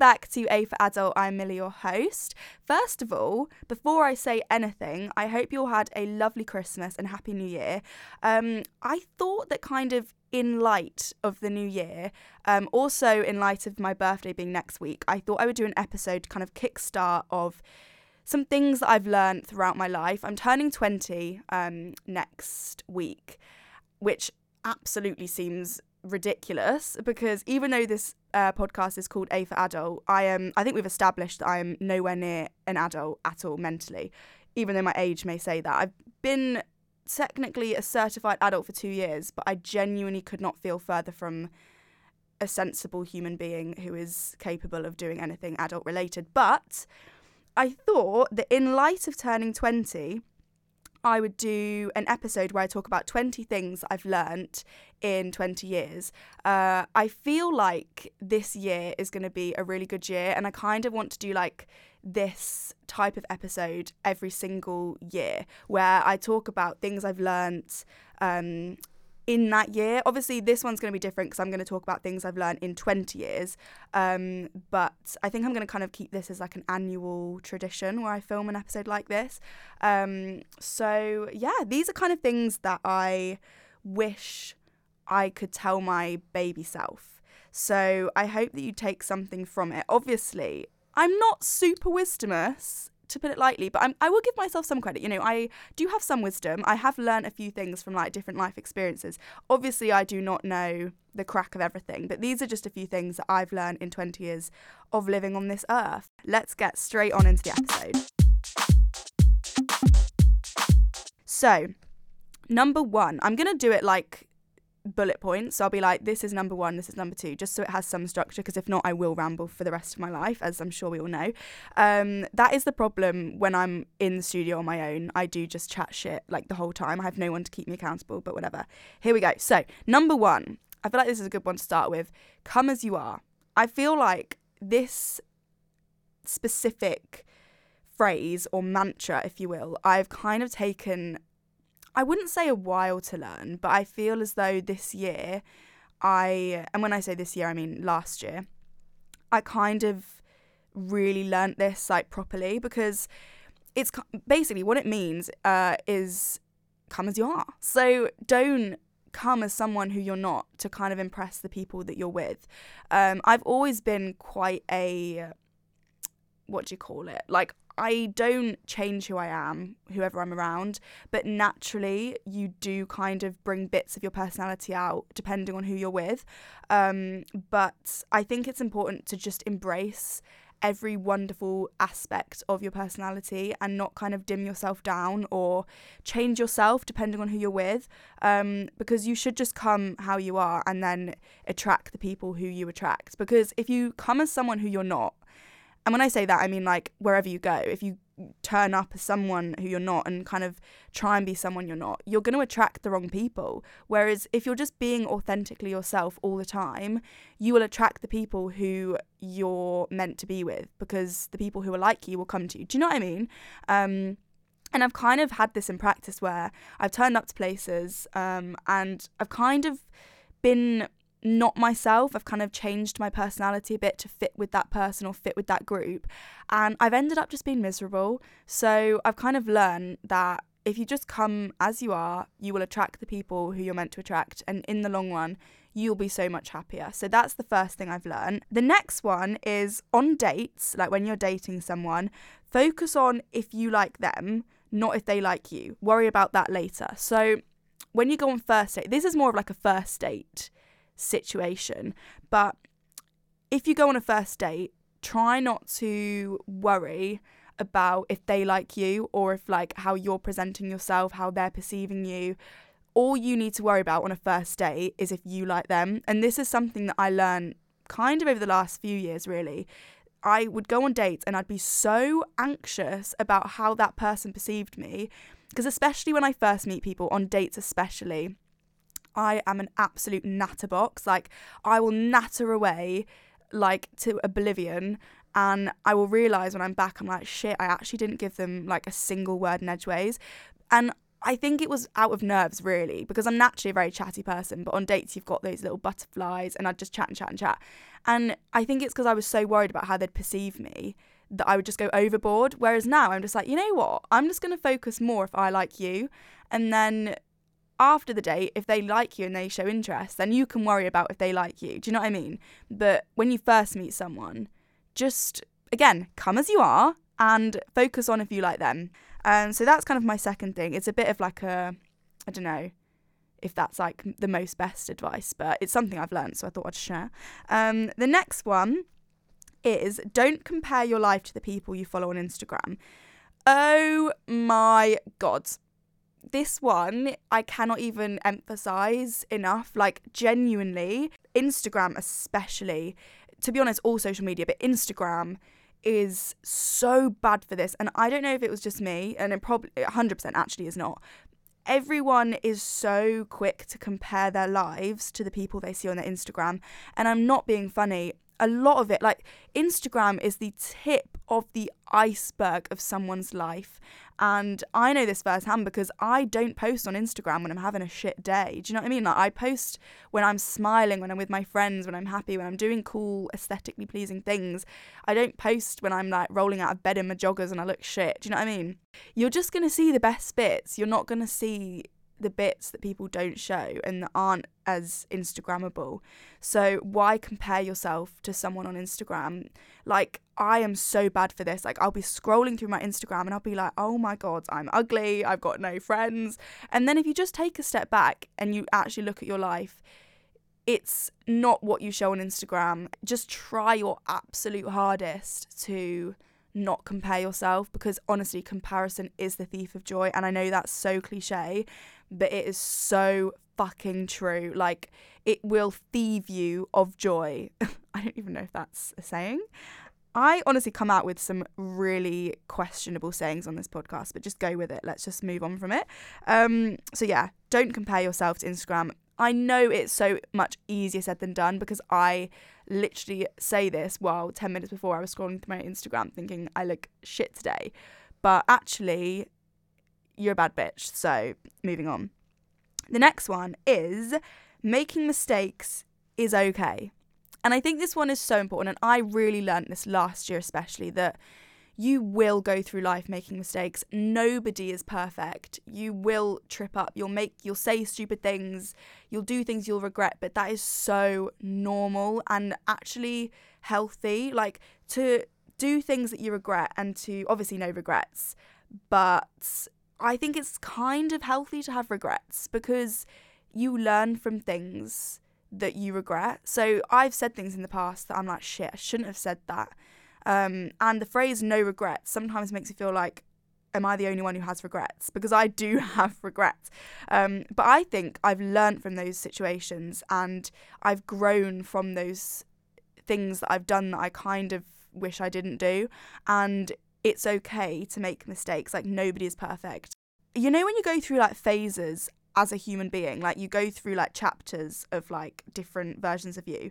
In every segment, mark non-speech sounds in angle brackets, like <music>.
back to A for Adult. I'm Millie, your host. First of all, before I say anything, I hope you all had a lovely Christmas and Happy New Year. Um, I thought that kind of in light of the new year, um, also in light of my birthday being next week, I thought I would do an episode kind of kickstart of some things that I've learned throughout my life. I'm turning 20 um, next week, which absolutely seems ridiculous because even though this uh, podcast is called A for Adult, I am. I think we've established that I am nowhere near an adult at all mentally, even though my age may say that. I've been technically a certified adult for two years, but I genuinely could not feel further from a sensible human being who is capable of doing anything adult related. But I thought that in light of turning 20, I would do an episode where I talk about 20 things I've learnt in 20 years. Uh, I feel like this year is going to be a really good year, and I kind of want to do like this type of episode every single year where I talk about things I've learnt um, in that year. Obviously, this one's going to be different because I'm going to talk about things I've learned in 20 years. Um, but I think I'm going to kind of keep this as like an annual tradition where I film an episode like this. Um, so, yeah, these are kind of things that I wish I could tell my baby self. So, I hope that you take something from it. Obviously, I'm not super wisdomous, to put it lightly, but I'm, I will give myself some credit. You know, I do have some wisdom. I have learned a few things from like different life experiences. Obviously, I do not know the crack of everything, but these are just a few things that I've learned in 20 years of living on this earth. Let's get straight on into the episode. So, number one, I'm going to do it like bullet points. So I'll be like, this is number one, this is number two, just so it has some structure. Because if not, I will ramble for the rest of my life, as I'm sure we all know. Um, that is the problem when I'm in the studio on my own. I do just chat shit like the whole time. I have no one to keep me accountable, but whatever. Here we go. So, number one, I feel like this is a good one to start with. Come as you are. I feel like this specific phrase or mantra, if you will, I've kind of taken I wouldn't say a while to learn, but I feel as though this year I, and when I say this year, I mean last year, I kind of really learnt this like properly because it's basically what it means uh, is come as you are. So don't come as someone who you're not to kind of impress the people that you're with. Um, I've always been quite a, what do you call it? Like, I don't change who I am, whoever I'm around, but naturally you do kind of bring bits of your personality out depending on who you're with. Um, but I think it's important to just embrace every wonderful aspect of your personality and not kind of dim yourself down or change yourself depending on who you're with um, because you should just come how you are and then attract the people who you attract because if you come as someone who you're not and when I say that, I mean like wherever you go, if you turn up as someone who you're not and kind of try and be someone you're not, you're going to attract the wrong people. Whereas if you're just being authentically yourself all the time, you will attract the people who you're meant to be with because the people who are like you will come to you. Do you know what I mean? Um, and I've kind of had this in practice where I've turned up to places um, and I've kind of been not myself. I've kind of changed my personality a bit to fit with that person or fit with that group. And I've ended up just being miserable. So I've kind of learned that if you just come as you are, you will attract the people who you're meant to attract. And in the long run, you'll be so much happier. So that's the first thing I've learned. The next one is on dates, like when you're dating someone, focus on if you like them, not if they like you. Worry about that later. So when you go on first date, this is more of like a first date situation. But if you go on a first date, try not to worry about if they like you or if like how you're presenting yourself, how they're perceiving you. All you need to worry about on a first date is if you like them. And this is something that I learned kind of over the last few years, really. I would go on dates and I'd be so anxious about how that person perceived me. Because, especially when I first meet people, on dates especially, I am an absolute natterbox. Like I will natter away like to oblivion and I will realise when I'm back I'm like shit I actually didn't give them like a single word in edgeways and I think it was out of nerves really because I'm naturally a very chatty person, but on dates you've got those little butterflies and I'd just chat and chat and chat. And I think it's because I was so worried about how they'd perceive me that I would just go overboard. Whereas now I'm just like, you know what? I'm just going to focus more if I like you. And then after the date, if they like you and they show interest, then you can worry about if they like you. Do you know what I mean? But when you first meet someone, just again, come as you are and focus on if you like them. Um, so that's kind of my second thing. It's a bit of like a, I don't know if that's like the most best advice, but it's something I've learned, so I thought I'd share. Um, the next one is don't compare your life to the people you follow on Instagram. Oh my God. This one I cannot even emphasize enough. Like, genuinely, Instagram, especially, to be honest, all social media, but Instagram is so bad for this. And I don't know if it was just me, and it probably 100% actually is not. Everyone is so quick to compare their lives to the people they see on their Instagram. And I'm not being funny a lot of it, like Instagram is the tip of the iceberg of someone's life. And I know this firsthand because I don't post on Instagram when I'm having a shit day. Do you know what I mean? Like I post when I'm smiling, when I'm with my friends, when I'm happy, when I'm doing cool, aesthetically pleasing things. I don't post when I'm like rolling out of bed in my joggers and I look shit. Do you know what I mean? You're just gonna see the best bits. You're not gonna see the bits that people don't show and that aren't as Instagrammable. So why compare yourself to someone on Instagram? Like I am so bad for this. Like I'll be scrolling through my Instagram and I'll be like, "Oh my god, I'm ugly. I've got no friends." And then if you just take a step back and you actually look at your life, it's not what you show on Instagram. Just try your absolute hardest to not compare yourself because honestly, comparison is the thief of joy. And I know that's so cliche, but it is so fucking true. Like, it will thieve you of joy. <laughs> I don't even know if that's a saying. I honestly come out with some really questionable sayings on this podcast, but just go with it. Let's just move on from it. Um, so, yeah, don't compare yourself to Instagram. I know it's so much easier said than done because I literally say this while 10 minutes before I was scrolling through my Instagram thinking I look shit today. But actually, you're a bad bitch. So, moving on. The next one is making mistakes is okay. And I think this one is so important. And I really learned this last year, especially that you will go through life making mistakes. Nobody is perfect. You will trip up. You'll make you'll say stupid things. You'll do things you'll regret, but that is so normal and actually healthy. Like to do things that you regret and to obviously no regrets. But I think it's kind of healthy to have regrets because you learn from things that you regret. So I've said things in the past that I'm like, shit, I shouldn't have said that. Um, and the phrase no regrets sometimes makes you feel like, am I the only one who has regrets? Because I do <laughs> have regrets. Um, but I think I've learned from those situations and I've grown from those things that I've done that I kind of wish I didn't do. And it's okay to make mistakes. Like, nobody is perfect. You know, when you go through like phases as a human being, like you go through like chapters of like different versions of you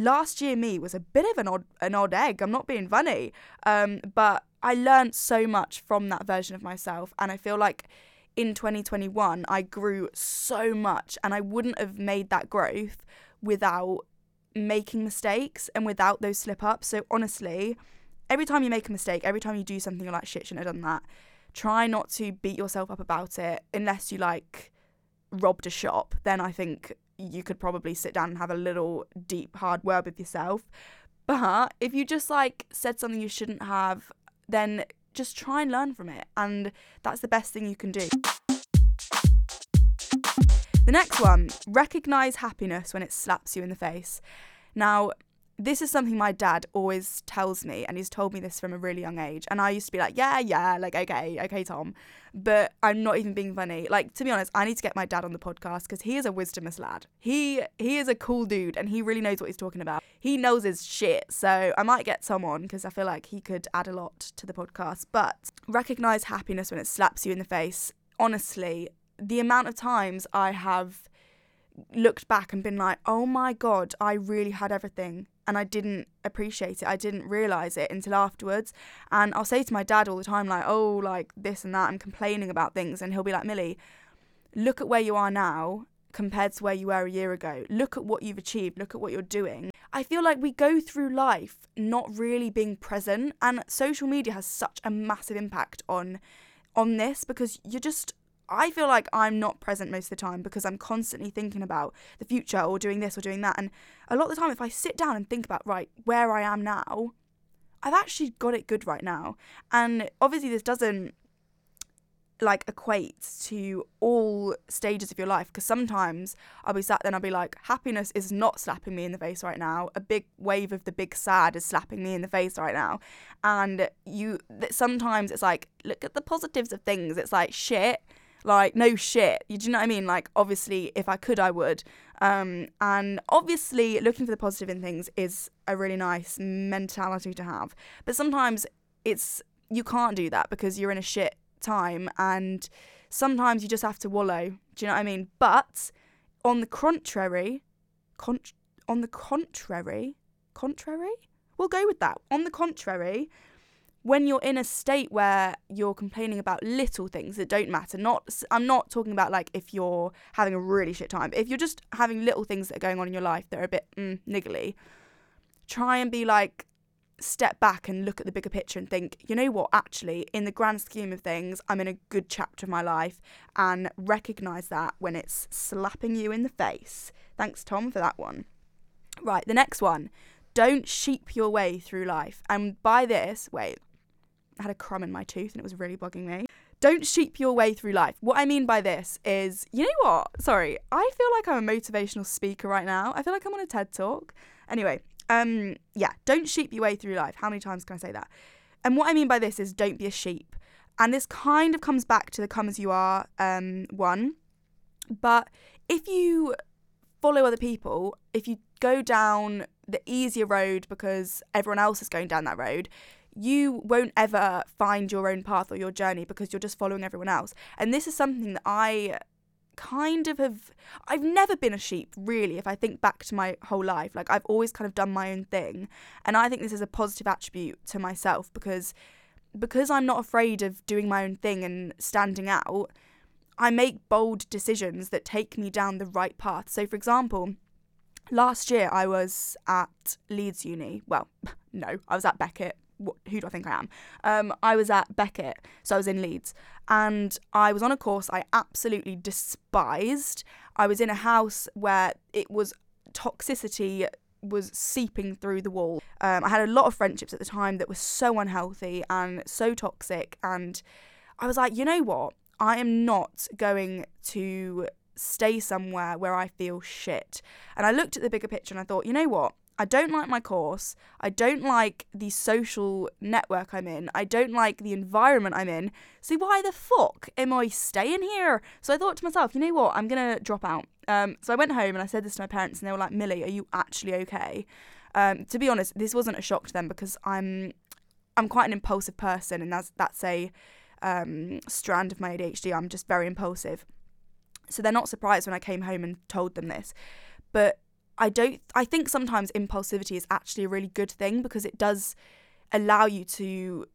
last year me was a bit of an odd an odd egg. I'm not being funny, um, but I learned so much from that version of myself, and I feel like in 2021 I grew so much, and I wouldn't have made that growth without making mistakes and without those slip ups. So honestly, every time you make a mistake, every time you do something you're like shit, shouldn't have done that. Try not to beat yourself up about it unless you like robbed a shop. Then I think you could probably sit down and have a little deep, hard word with yourself. But if you just like said something you shouldn't have, then just try and learn from it. And that's the best thing you can do. The next one recognize happiness when it slaps you in the face. Now, this is something my dad always tells me, and he's told me this from a really young age. And I used to be like, yeah, yeah, like, okay, okay, Tom. But I'm not even being funny. Like, to be honest, I need to get my dad on the podcast because he is a wisdomous lad. He he is a cool dude and he really knows what he's talking about. He knows his shit. So I might get Tom on because I feel like he could add a lot to the podcast. But recognize happiness when it slaps you in the face. Honestly, the amount of times I have looked back and been like, oh my God, I really had everything and I didn't appreciate it. I didn't realize it until afterwards. And I'll say to my dad all the time, like, oh, like this and that. I'm complaining about things. And he'll be like, Millie, look at where you are now compared to where you were a year ago. Look at what you've achieved. Look at what you're doing. I feel like we go through life not really being present. And social media has such a massive impact on on this because you're just I feel like I'm not present most of the time because I'm constantly thinking about the future or doing this or doing that. And a lot of the time, if I sit down and think about, right, where I am now, I've actually got it good right now. And obviously, this doesn't like equate to all stages of your life because sometimes I'll be sat there and I'll be like, happiness is not slapping me in the face right now. A big wave of the big sad is slapping me in the face right now. And you, sometimes it's like, look at the positives of things. It's like, shit, like, no shit. You do you know what I mean? Like, obviously, if I could, I would. Um, and obviously, looking for the positive in things is a really nice mentality to have. But sometimes it's you can't do that because you're in a shit time, and sometimes you just have to wallow. Do you know what I mean? But on the contrary, con- on the contrary, contrary, we'll go with that. On the contrary, when you're in a state where you're complaining about little things that don't matter not i'm not talking about like if you're having a really shit time. If you're just having little things that are going on in your life that are a bit mm, niggly try and be like step back and look at the bigger picture and think you know what? Actually in the grand scheme of things i'm in a good chapter of my life and recognize that when it's slapping you in the face. Thanks tom for that one. Right the next one. Don't sheep your way through life. And by this wait had a crumb in my tooth and it was really bugging me. Don't sheep your way through life. What I mean by this is, you know what? Sorry, I feel like I'm a motivational speaker right now. I feel like I'm on a TED talk. Anyway, um, yeah, don't sheep your way through life. How many times can I say that? And what I mean by this is don't be a sheep. And this kind of comes back to the come as you are um, one. But if you follow other people, if you go down the easier road because everyone else is going down that road, you won't ever find your own path or your journey because you're just following everyone else. And this is something that I kind of have I've never been a sheep really if I think back to my whole life. Like I've always kind of done my own thing. And I think this is a positive attribute to myself because because I'm not afraid of doing my own thing and standing out I make bold decisions that take me down the right path. So for example last year I was at Leeds Uni. Well <laughs> no I was at Beckett who do I think I am? Um, I was at Beckett, so I was in Leeds, and I was on a course I absolutely despised. I was in a house where it was toxicity was seeping through the wall. Um, I had a lot of friendships at the time that were so unhealthy and so toxic, and I was like, you know what? I am not going to stay somewhere where I feel shit. And I looked at the bigger picture and I thought, you know what? I don't like my course. I don't like the social network I'm in. I don't like the environment I'm in. So why the fuck am I staying here? So I thought to myself, you know what? I'm gonna drop out. Um, so I went home and I said this to my parents, and they were like, "Millie, are you actually okay?" Um, to be honest, this wasn't a shock to them because I'm I'm quite an impulsive person, and that's that's a um, strand of my ADHD. I'm just very impulsive. So they're not surprised when I came home and told them this. But I don't I think sometimes impulsivity is actually a really good thing because it does allow you to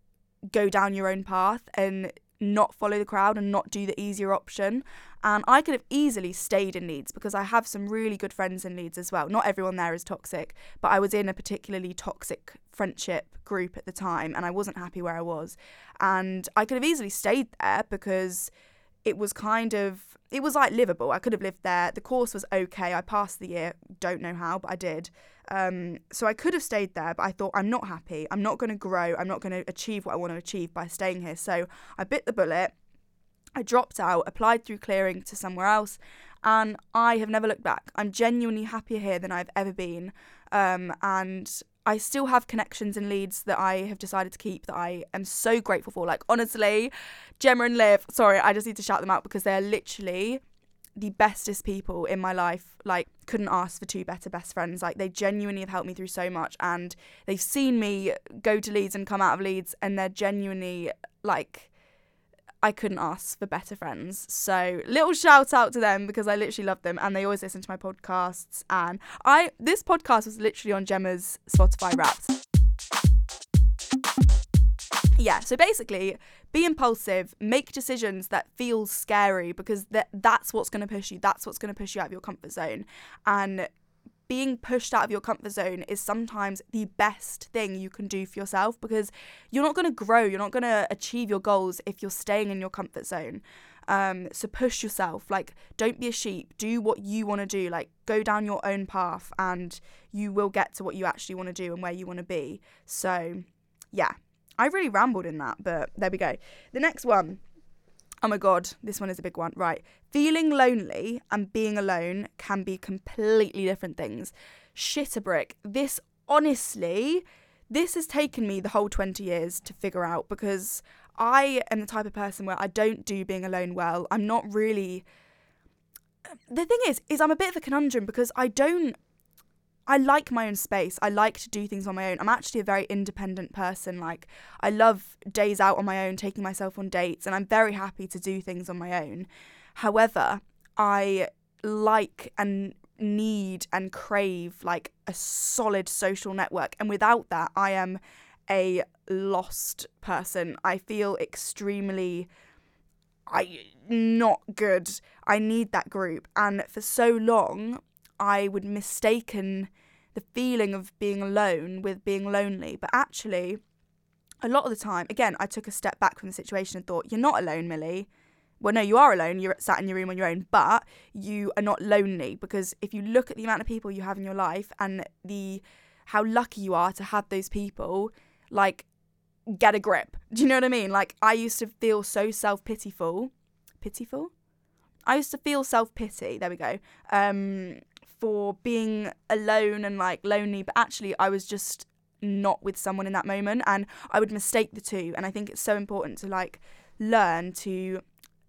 go down your own path and not follow the crowd and not do the easier option. And I could have easily stayed in Leeds because I have some really good friends in Leeds as well. Not everyone there is toxic, but I was in a particularly toxic friendship group at the time and I wasn't happy where I was. And I could have easily stayed there because it was kind of it was like livable. I could have lived there. The course was okay. I passed the year. Don't know how, but I did. Um, so I could have stayed there, but I thought I'm not happy. I'm not going to grow. I'm not going to achieve what I want to achieve by staying here. So I bit the bullet. I dropped out, applied through clearing to somewhere else, and I have never looked back. I'm genuinely happier here than I've ever been. Um, and I still have connections in Leeds that I have decided to keep that I am so grateful for. Like, honestly, Gemma and Liv, sorry, I just need to shout them out because they're literally the bestest people in my life. Like, couldn't ask for two better best friends. Like, they genuinely have helped me through so much and they've seen me go to Leeds and come out of Leeds and they're genuinely like, I couldn't ask for better friends. So little shout out to them because I literally love them and they always listen to my podcasts. And I this podcast was literally on Gemma's Spotify Wrapped. Yeah, so basically, be impulsive, make decisions that feel scary because that that's what's going to push you. That's what's going to push you out of your comfort zone. And being pushed out of your comfort zone is sometimes the best thing you can do for yourself because you're not going to grow, you're not going to achieve your goals if you're staying in your comfort zone. Um, so push yourself, like, don't be a sheep, do what you want to do, like, go down your own path, and you will get to what you actually want to do and where you want to be. So, yeah, I really rambled in that, but there we go. The next one. Oh my god, this one is a big one. Right. Feeling lonely and being alone can be completely different things. Shit a brick. This honestly, this has taken me the whole 20 years to figure out because I am the type of person where I don't do being alone well. I'm not really the thing is is I'm a bit of a conundrum because I don't I like my own space. I like to do things on my own. I'm actually a very independent person. Like, I love days out on my own, taking myself on dates, and I'm very happy to do things on my own. However, I like and need and crave like a solid social network. And without that, I am a lost person. I feel extremely I not good. I need that group. And for so long, I would mistaken the feeling of being alone with being lonely. But actually, a lot of the time, again, I took a step back from the situation and thought, you're not alone, Millie. Well, no, you are alone. You're sat in your room on your own, but you are not lonely because if you look at the amount of people you have in your life and the how lucky you are to have those people, like get a grip. <laughs> Do you know what I mean? Like I used to feel so self pityful, pityful. I used to feel self pity. There we go. Um, for being alone and like lonely, but actually I was just not with someone in that moment and I would mistake the two. And I think it's so important to like learn to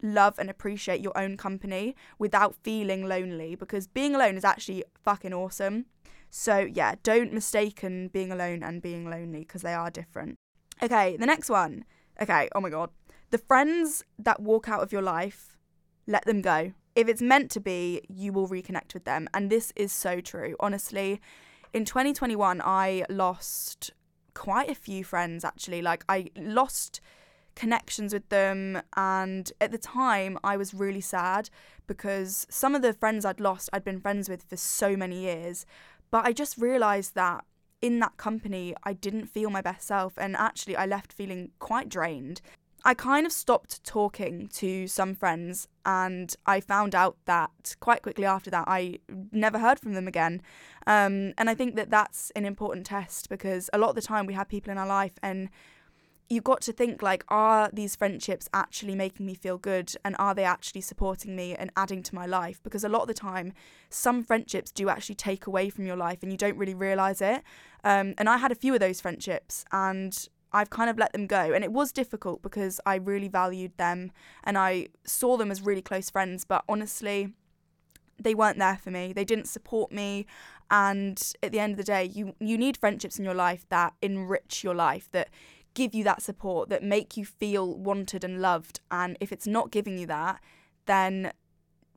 love and appreciate your own company without feeling lonely because being alone is actually fucking awesome. So, yeah, don't mistaken being alone and being lonely because they are different. Okay, the next one. Okay, oh my god. The friends that walk out of your life, let them go if it's meant to be, you will reconnect with them. And this is so true. Honestly, in 2021, I lost quite a few friends actually. Like, I lost connections with them. And at the time, I was really sad because some of the friends I'd lost, I'd been friends with for so many years. But I just realised that in that company, I didn't feel my best self. And actually, I left feeling quite drained. I kind of stopped talking to some friends and I found out that quite quickly after that I never heard from them again. Um, and I think that that's an important test because a lot of the time we have people in our life and you've got to think like are these friendships actually making me feel good and are they actually supporting me and adding to my life because a lot of the time some friendships do actually take away from your life and you don't really realize it um, and i had a few of those friendships and I've kind of let them go. And it was difficult because I really valued them and I saw them as really close friends. But honestly, they weren't there for me. They didn't support me. And at the end of the day, you, you need friendships in your life that enrich your life, that give you that support, that make you feel wanted and loved. And if it's not giving you that, then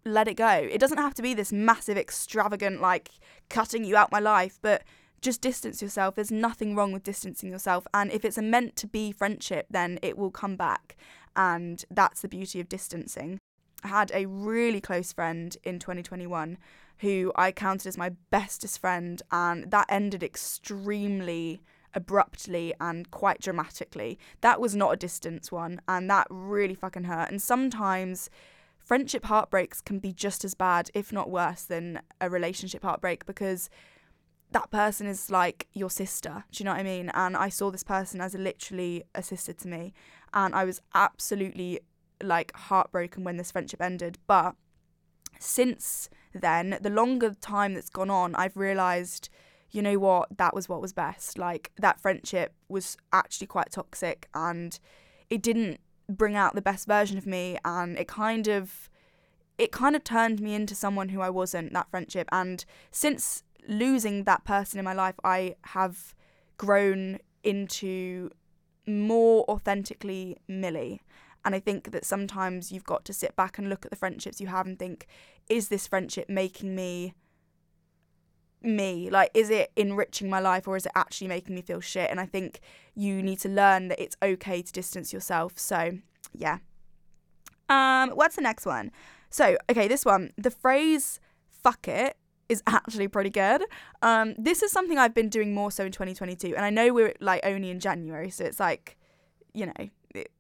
let it go. It doesn't have to be this massive, extravagant, like cutting you out my life, but just distance yourself. There's nothing wrong with distancing yourself. And if it's a meant to be friendship, then it will come back. And that's the beauty of distancing. I had a really close friend in 2021 who I counted as my bestest friend, and that ended extremely abruptly and quite dramatically. That was not a distance one, and that really fucking hurt. And sometimes friendship heartbreaks can be just as bad, if not worse, than a relationship heartbreak because that person is like your sister. Do you know what I mean? And I saw this person as literally a sister to me. And I was absolutely like heartbroken when this friendship ended. But since then, the longer time that's gone on, I've realised, you know what, that was what was best. Like that friendship was actually quite toxic and it didn't bring out the best version of me and it kind of it kind of turned me into someone who I wasn't that friendship and since losing that person in my life, I have grown into more authentically Millie. And I think that sometimes you've got to sit back and look at the friendships you have and think, is this friendship making me me? Like, is it enriching my life or is it actually making me feel shit? And I think you need to learn that it's okay to distance yourself. So, yeah. Um, what's the next one? So, okay, this one, the phrase fuck it is actually pretty good. Um, this is something I've been doing more so in 2022, and I know we're like only in January, so it's like, you know, it,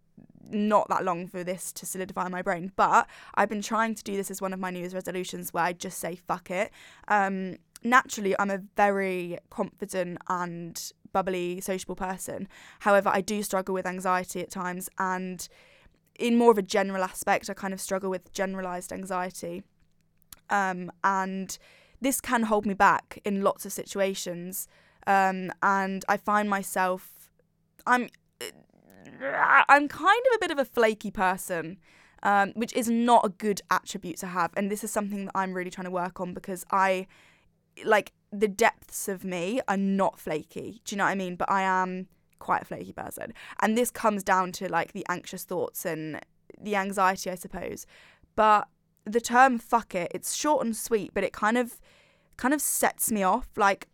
not that long for this to solidify my brain. But I've been trying to do this as one of my New Year's resolutions, where I just say fuck it. Um, naturally, I'm a very confident and bubbly, sociable person. However, I do struggle with anxiety at times, and in more of a general aspect, I kind of struggle with generalized anxiety. Um, and this can hold me back in lots of situations. Um, and I find myself, I'm, I'm kind of a bit of a flaky person, um, which is not a good attribute to have. And this is something that I'm really trying to work on because I, like, the depths of me are not flaky. Do you know what I mean? But I am quite a flaky person. And this comes down to like the anxious thoughts and the anxiety, I suppose. But the term fuck it, it's short and sweet, but it kind of kind of sets me off. Like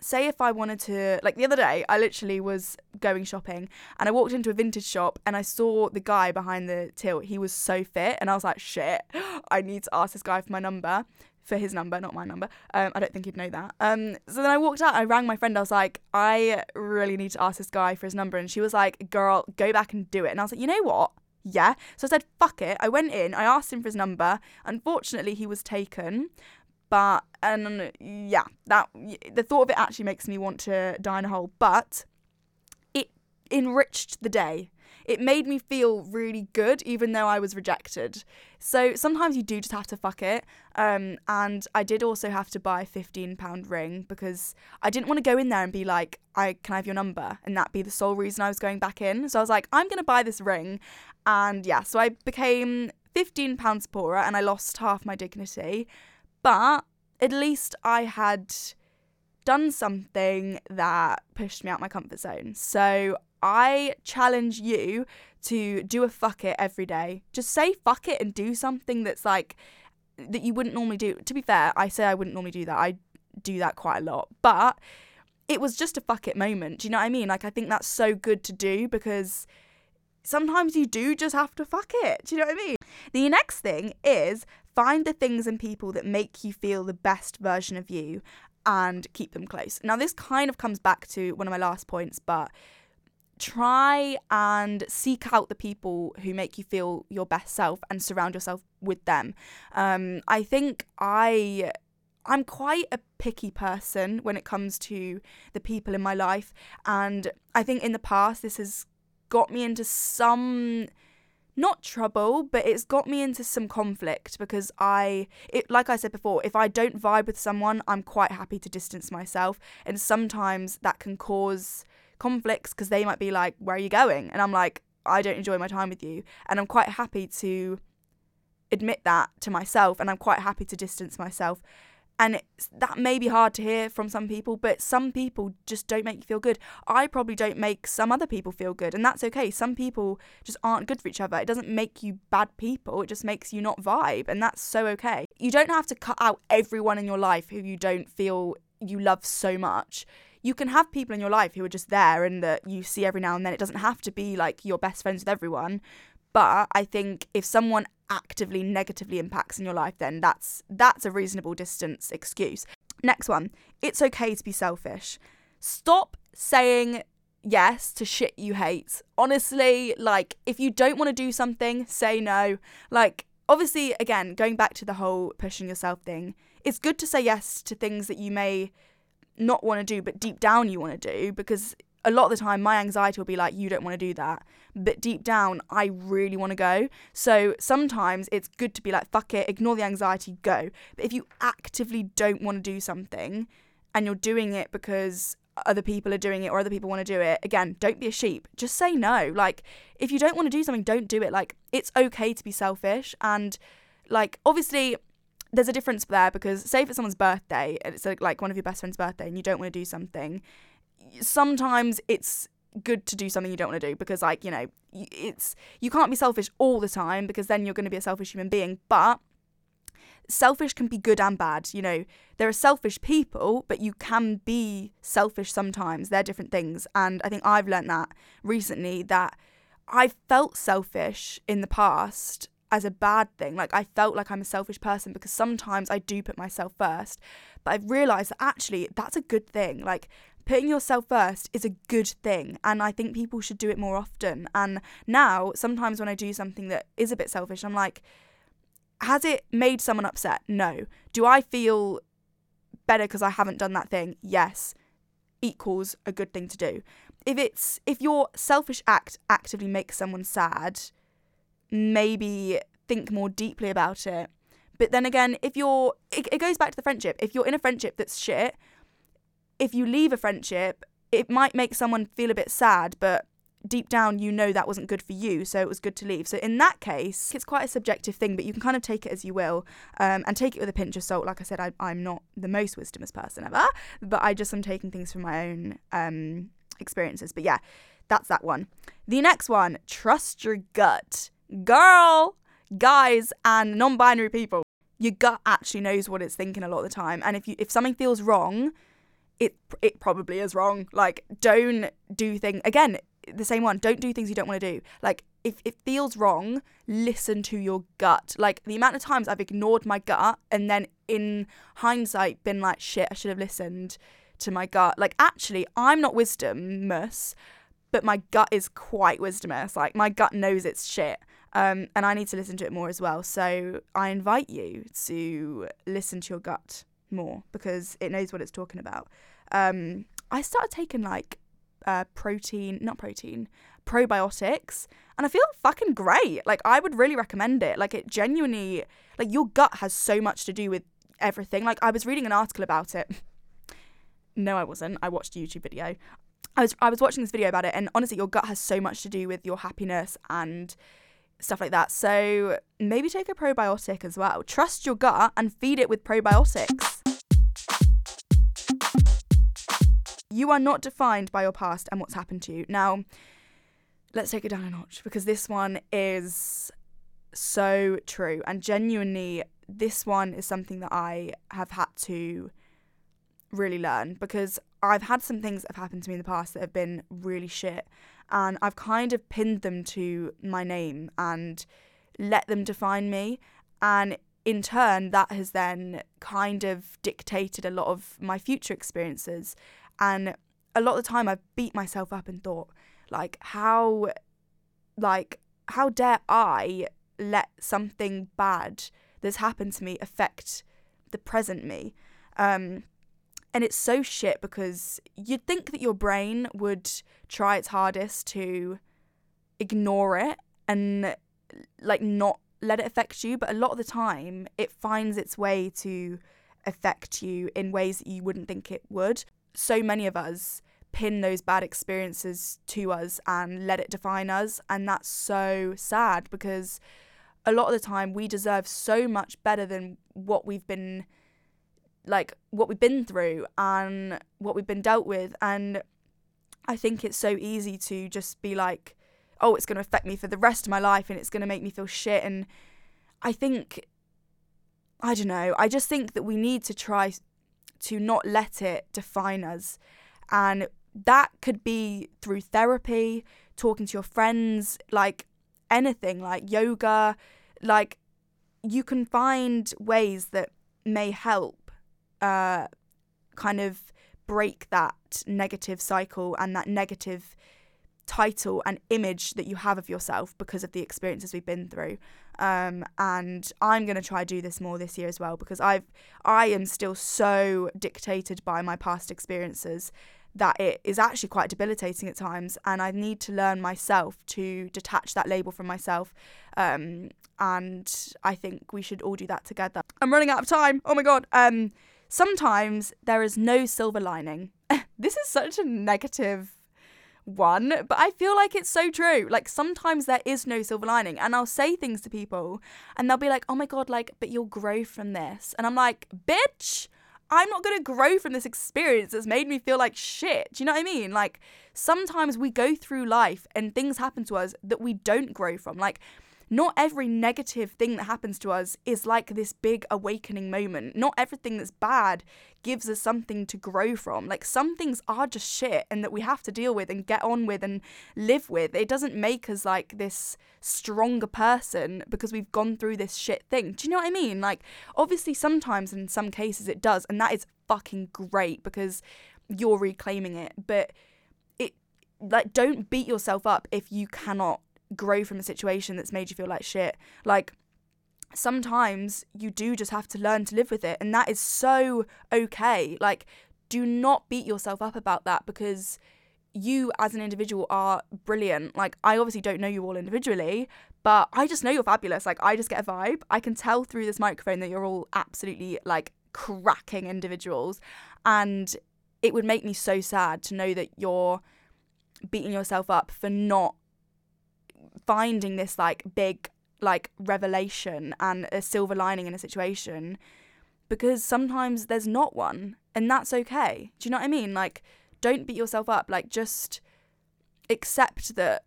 say if I wanted to like the other day I literally was going shopping and I walked into a vintage shop and I saw the guy behind the till. He was so fit and I was like, shit, <gasps> I need to ask this guy for my number. For his number, not my number. Um, I don't think he'd know that. Um, so then I walked out. I rang my friend. I was like, I really need to ask this guy for his number. And she was like, Girl, go back and do it. And I was like, You know what? Yeah. So I said, fuck it. I went in, I asked him for his number. Unfortunately, he was taken. But, and yeah, that, the thought of it actually makes me want to die in a hole. But it enriched the day. It made me feel really good, even though I was rejected. So sometimes you do just have to fuck it. Um, and I did also have to buy a £15 ring because I didn't want to go in there and be like, I can I have your number? And that be the sole reason I was going back in. So I was like, I'm going to buy this ring and yeah, so I became 15 pounds poorer and I lost half my dignity. But at least I had done something that pushed me out my comfort zone. So I challenge you to do a fuck it every day. Just say fuck it and do something that's like that you wouldn't normally do. To be fair, I say I wouldn't normally do that. I do that quite a lot. But it was just a fuck it moment. Do you know what I mean? Like I think that's so good to do because sometimes you do just have to fuck it. Do you know what I mean? The next thing is find the things and people that make you feel the best version of you and keep them close. Now, this kind of comes back to one of my last points, but try and seek out the people who make you feel your best self and surround yourself with them. Um, I think I I'm quite a picky person when it comes to the people in my life. And I think in the past, this has got me into some not trouble, but it's got me into some conflict because I, it, like I said before, if I don't vibe with someone, I'm quite happy to distance myself. And sometimes that can cause conflicts because they might be like, Where are you going? And I'm like, I don't enjoy my time with you. And I'm quite happy to admit that to myself and I'm quite happy to distance myself. And that may be hard to hear from some people, but some people just don't make you feel good. I probably don't make some other people feel good, and that's okay. Some people just aren't good for each other. It doesn't make you bad people, it just makes you not vibe, and that's so okay. You don't have to cut out everyone in your life who you don't feel you love so much you can have people in your life who are just there and that you see every now and then. It doesn't have to be like you're best friends with everyone. But I think if someone actively negatively impacts in your life, then that's that's a reasonable distance excuse. Next one. It's okay to be selfish. Stop saying yes to shit you hate. Honestly, like if you don't want to do something, say no. Like obviously again, going back to the whole pushing yourself thing, it's good to say yes to things that you may not want to do but deep down you want to do because a lot of the time my anxiety will be like you don't want to do that. But deep down i really want to go. So sometimes it's good to be like fuck it ignore the anxiety go. But if you actively don't want to do something and you're doing it because other people are doing it or other people want to do it again don't be a sheep. Just say no. Like if you don't want to do something don't do it. Like it's okay to be selfish and like obviously there's a difference there because say if it's someone's birthday and it's like one of your best friend's birthday and you don't want to do something sometimes it's good to do something you don't want to do because like you know it's you can't be selfish all the time because then you're going to be a selfish human being but selfish can be good and bad you know. There are selfish people but you can be selfish sometimes. They're different things and i think i've learned that recently that i felt selfish in the past as a bad thing. Like i felt like i'm a selfish person because sometimes i do put myself first but i've realized that actually that's a good thing. Like putting yourself first is a good thing and i think people should do it more often. And now sometimes when i do something that is a bit selfish i'm like has it made someone upset? No. Do i feel better because i haven't done that thing? Yes. Equals a good thing to do. If it's if your selfish act actively makes someone sad maybe think more deeply about it but then again if you're it, it goes back to the friendship if you're in a friendship that's shit if you leave a friendship, it might make someone feel a bit sad, but deep down you know that wasn't good for you, so it was good to leave. So in that case, it's quite a subjective thing, but you can kind of take it as you will um, and take it with a pinch of salt. Like I said, I, am not the most wisdomous person ever, but I just am taking things from my own um, experiences. But yeah, that's that one. The next one, trust your gut. Girl, guys, and non binary people. Your gut actually knows what it's thinking a lot of the time. And if you if something feels wrong, it it probably is wrong. Like don't do things again, the same one, don't do things you don't want to do. Like if it feels wrong, listen to your gut. Like the amount of times I've ignored my gut and then in hindsight been like shit, I should have listened to my gut. Like actually, I'm not wisdomous, but my gut is quite wisdomous. Like my gut knows it's shit. Um, and I need to listen to it more as well. So I invite you to listen to your gut more because it knows what it's talking about um, I started taking like uh, protein, not protein, probiotics, and I feel fucking great. Like I would really recommend it. Like it genuinely, like your gut has so much to do with everything. Like I was reading an article about it. <laughs> no, I wasn't. I watched a YouTube video. I was I was watching this video about it, and honestly, your gut has so much to do with your happiness and stuff like that. So maybe take a probiotic as well. Trust your gut and feed it with probiotics. You are not defined by your past and what's happened to you. Now, let's take it down a notch because this one is so true. And genuinely, this one is something that I have had to really learn because I've had some things that have happened to me in the past that have been really shit. And I've kind of pinned them to my name and let them define me. And in turn, that has then kind of dictated a lot of my future experiences. And a lot of the time I've beat myself up and thought, like, how like how dare I let something bad that's happened to me affect the present me? Um, and it's so shit because you'd think that your brain would try its hardest to ignore it and like not let it affect you, but a lot of the time it finds its way to affect you in ways that you wouldn't think it would so many of us pin those bad experiences to us and let it define us. And that's so sad because a lot of the time we deserve so much better than what we've been like what we've been through and what we've been dealt with and I think it's so easy to just be like oh it's going to affect me for the rest of my life and it's going to make me feel shit and I think I don't know I just think that we need to try to not let it define us. And that could be through therapy, talking to your friends, like anything, like yoga. Like you can find ways that may help uh, kind of break that negative cycle and that negative title and image that you have of yourself because of the experiences we've been through. Um, and I'm going to try to do this more this year as well because I've I am still so dictated by my past experiences that it is actually quite debilitating at times and I need to learn myself to detach that label from myself um, and I think we should all do that together. I'm running out of time. Oh my god. Um sometimes there is no silver lining. <laughs> this is such a negative one, but I feel like it's so true. Like sometimes there is no silver lining, and I'll say things to people, and they'll be like, "Oh my god, like, but you'll grow from this," and I'm like, "Bitch." I'm not to grow from this experience that's made me feel like shit. Do you know what I mean? Like, sometimes we go through life and things happen to us that we don't grow from. Like, not every negative thing that happens to us is like this big awakening moment. Not everything that's bad gives us something to grow from. Like some things are just shit and that we have to deal with and get on with and live with. It doesn't make us like this stronger person because we've gone through this shit thing. Do you know what I mean? Like obviously sometimes in some cases it does and that is fucking great because you're reclaiming it. But it like don't beat yourself up if you cannot grow from a situation that's made you feel like shit. Like, sometimes you do just have to learn to live with it, and that is so okay. Like, do not beat yourself up about that because you as an individual are brilliant. Like, I obviously don't know you all individually, but I just know you're fabulous. Like, I just get a vibe. I can tell through this microphone that you're all absolutely like cracking individuals. And it would make me so sad to know that you're beating yourself up for not finding this like big like revelation and a silver lining in a situation because sometimes there's not one and that's okay. Do you know what I mean? Like don't beat yourself up. Like just accept that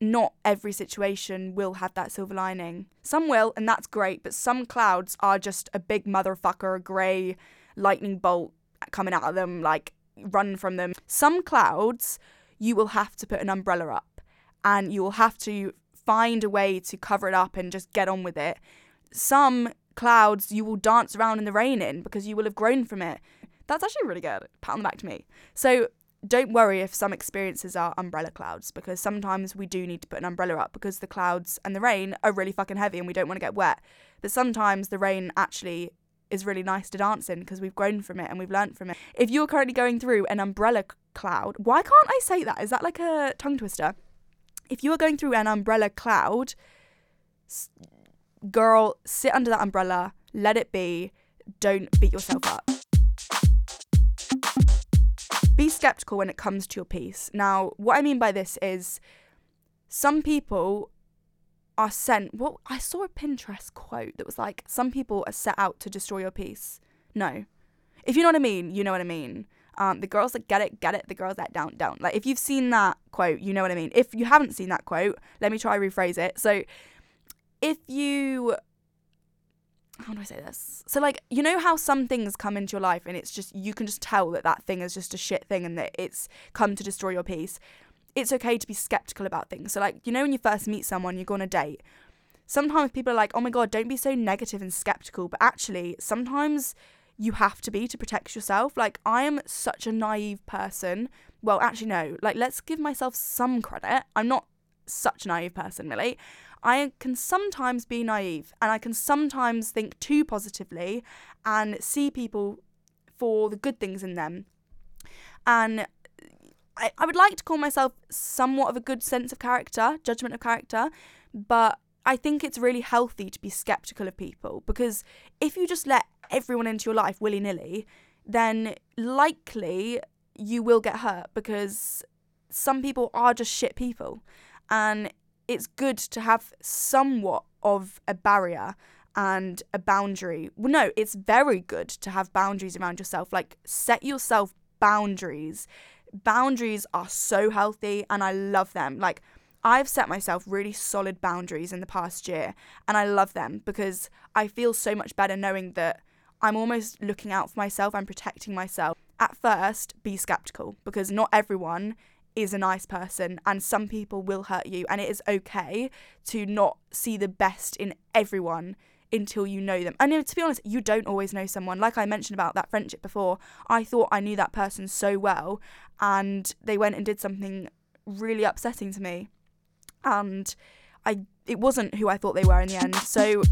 not every situation will have that silver lining. Some will, and that's great, but some clouds are just a big motherfucker, a grey lightning bolt coming out of them, like run from them. Some clouds you will have to put an umbrella up and you will have to find a way to cover it up and just get on with it. Some clouds you will dance around in the rain in because you will have grown from it. That's actually really good. Pat on the back to me. So don't worry if some experiences are umbrella clouds because sometimes we do need to put an umbrella up because the clouds and the rain are really fucking heavy and we don't want to get wet. But sometimes the rain actually is really nice to dance in because we've grown from it and we've learnt from it. If you're currently going through an umbrella cloud, why can't I say that? Is that like a tongue twister? If you are going through an umbrella cloud, girl, sit under that umbrella, let it be, don't beat yourself up. Be skeptical when it comes to your peace. Now, what I mean by this is some people are sent what I saw a Pinterest quote that was like some people are set out to destroy your peace. No. If you know what I mean, you know what I mean. Um, the girls that get it, get it. The girls that don't, don't. Like, if you've seen that quote, you know what I mean. If you haven't seen that quote, let me try rephrase it. So, if you how do I say this? So, like, you know how some things come into your life and it's just, you can just tell that that thing is just a shit thing and that it's come to destroy your peace. It's okay to be skeptical about things. So, like, you know, when you first meet someone, you go on a date, sometimes people are like, oh my God, don't be so negative and skeptical. But actually, sometimes you have to be to protect yourself. Like, I am such a naive person. Well, actually, no. Like, let's give myself some credit. I'm not such a naive person, really. I can sometimes be naive and I can sometimes think too positively and see people for the good things in them. And I, I would like to call myself somewhat of a good sense of character, judgment of character, but I think it's really healthy to be skeptical of people because if you just let everyone into your life willy nilly, then likely you will get hurt because some people are just shit people. And it's good to have somewhat of a barrier and a boundary. Well, no, it's very good to have boundaries around yourself. Like, set yourself boundaries. Boundaries are so healthy and I love them. Like, I've set myself really solid boundaries in the past year and I love them because I feel so much better knowing that I'm almost looking out for myself, I'm protecting myself. At first, be skeptical because not everyone is a nice person and some people will hurt you, and it is okay to not see the best in everyone until you know them. And to be honest, you don't always know someone. Like I mentioned about that friendship before, I thought I knew that person so well, and they went and did something really upsetting to me. And I it wasn't who I thought they were in the end. So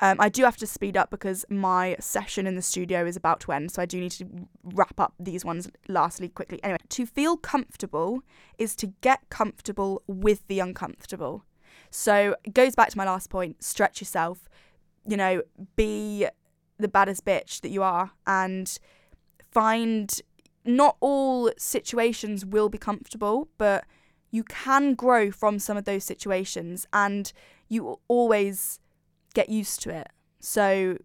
um, I do have to speed up because my session in the studio is about to end, so I do need to wrap up these ones lastly quickly. Anyway, to feel comfortable is to get comfortable with the uncomfortable. So it goes back to my last point stretch yourself, you know, be the baddest bitch that you are, and find not all situations will be comfortable, but you can grow from some of those situations, and you always get used to it. So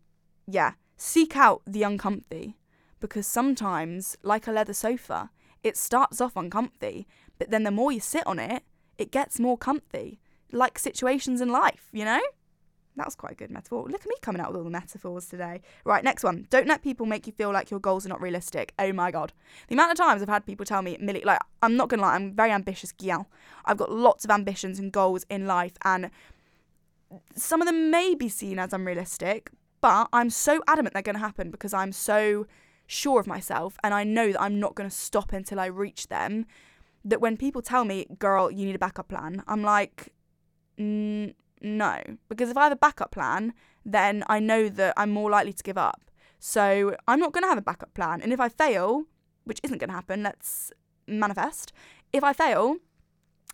yeah, seek out the uncomfy because sometimes, like a leather sofa, it starts off uncomfy, but then the more you sit on it, it gets more comfy. Like situations in life, you know? That was quite a good metaphor. Look at me coming out with all the metaphors today. Right, next one. Don't let people make you feel like your goals are not realistic. Oh my god. The amount of times I've had people tell me, Millie, like, I'm not gonna lie, I'm very ambitious gal. I've got lots of ambitions and goals in life, and some of them may be seen as unrealistic, but I'm so adamant they're gonna happen because I'm so sure of myself and I know that I'm not gonna stop until I reach them. That when people tell me, girl, you need a backup plan, I'm like, no. Because if I have a backup plan, then I know that I'm more likely to give up. So I'm not going to have a backup plan. And if I fail, which isn't going to happen, let's manifest. If I fail,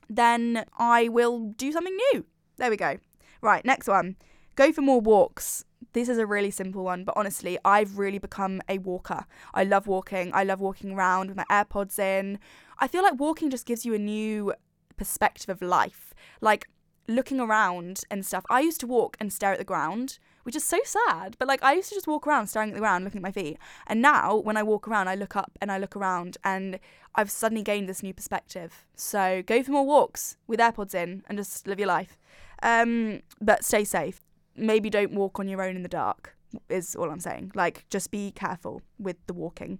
then I will do something new. There we go. Right, next one. Go for more walks. This is a really simple one, but honestly, I've really become a walker. I love walking. I love walking around with my AirPods in. I feel like walking just gives you a new perspective of life. Like, looking around and stuff. I used to walk and stare at the ground, which is so sad. But like I used to just walk around staring at the ground, looking at my feet. And now when I walk around, I look up and I look around and I've suddenly gained this new perspective. So go for more walks with AirPods in and just live your life. Um, but stay safe. Maybe don't walk on your own in the dark, is all I'm saying. Like just be careful with the walking.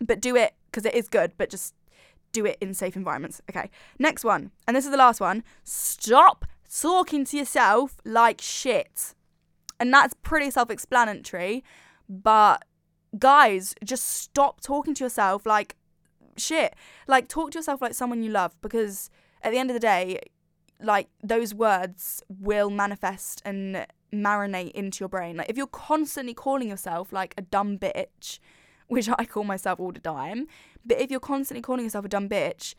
But do it because it is good, but just do it in safe environments. Okay, next one, and this is the last one. Stop talking to yourself like shit. And that's pretty self explanatory, but guys, just stop talking to yourself like shit. Like, talk to yourself like someone you love because at the end of the day, like, those words will manifest and marinate into your brain. Like, if you're constantly calling yourself like a dumb bitch, which I call myself all the time, but if you're constantly calling yourself a dumb bitch,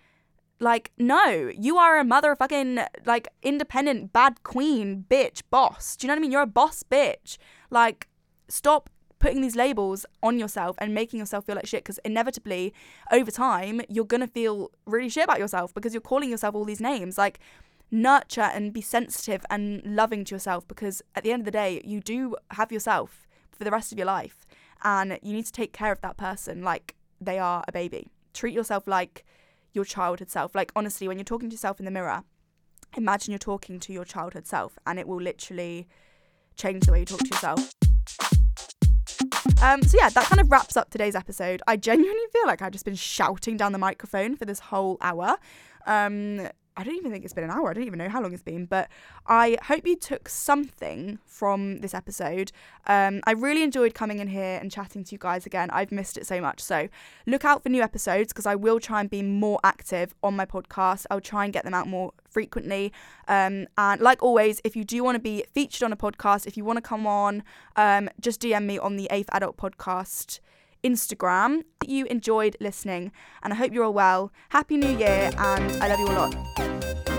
like, no, you are a motherfucking, like, independent, bad queen, bitch, boss. Do you know what I mean? You're a boss bitch. Like, stop putting these labels on yourself and making yourself feel like shit because inevitably, over time, you're gonna feel really shit about yourself because you're calling yourself all these names. Like, nurture and be sensitive and loving to yourself because at the end of the day, you do have yourself for the rest of your life and you need to take care of that person like they are a baby. Treat yourself like your childhood self. Like, honestly, when you're talking to yourself in the mirror, imagine you're talking to your childhood self, and it will literally change the way you talk to yourself. Um, so yeah, that kind of wraps up today's episode. I genuinely feel like I've just been shouting down the microphone for this whole hour. Um, I don't even think it's been an hour. I don't even know how long it's been, but I hope you took something from this episode. Um, I really enjoyed coming in here and chatting to you guys again. I've missed it so much. So look out for new episodes because I will try and be more active on my podcast. I'll try and get them out more frequently. Um, and like always, if you do want to be featured on a podcast, if you want to come on, um, just DM me on the Eighth Adult Podcast. Instagram. You enjoyed listening, and I hope you're all well. Happy New Year, and I love you a lot.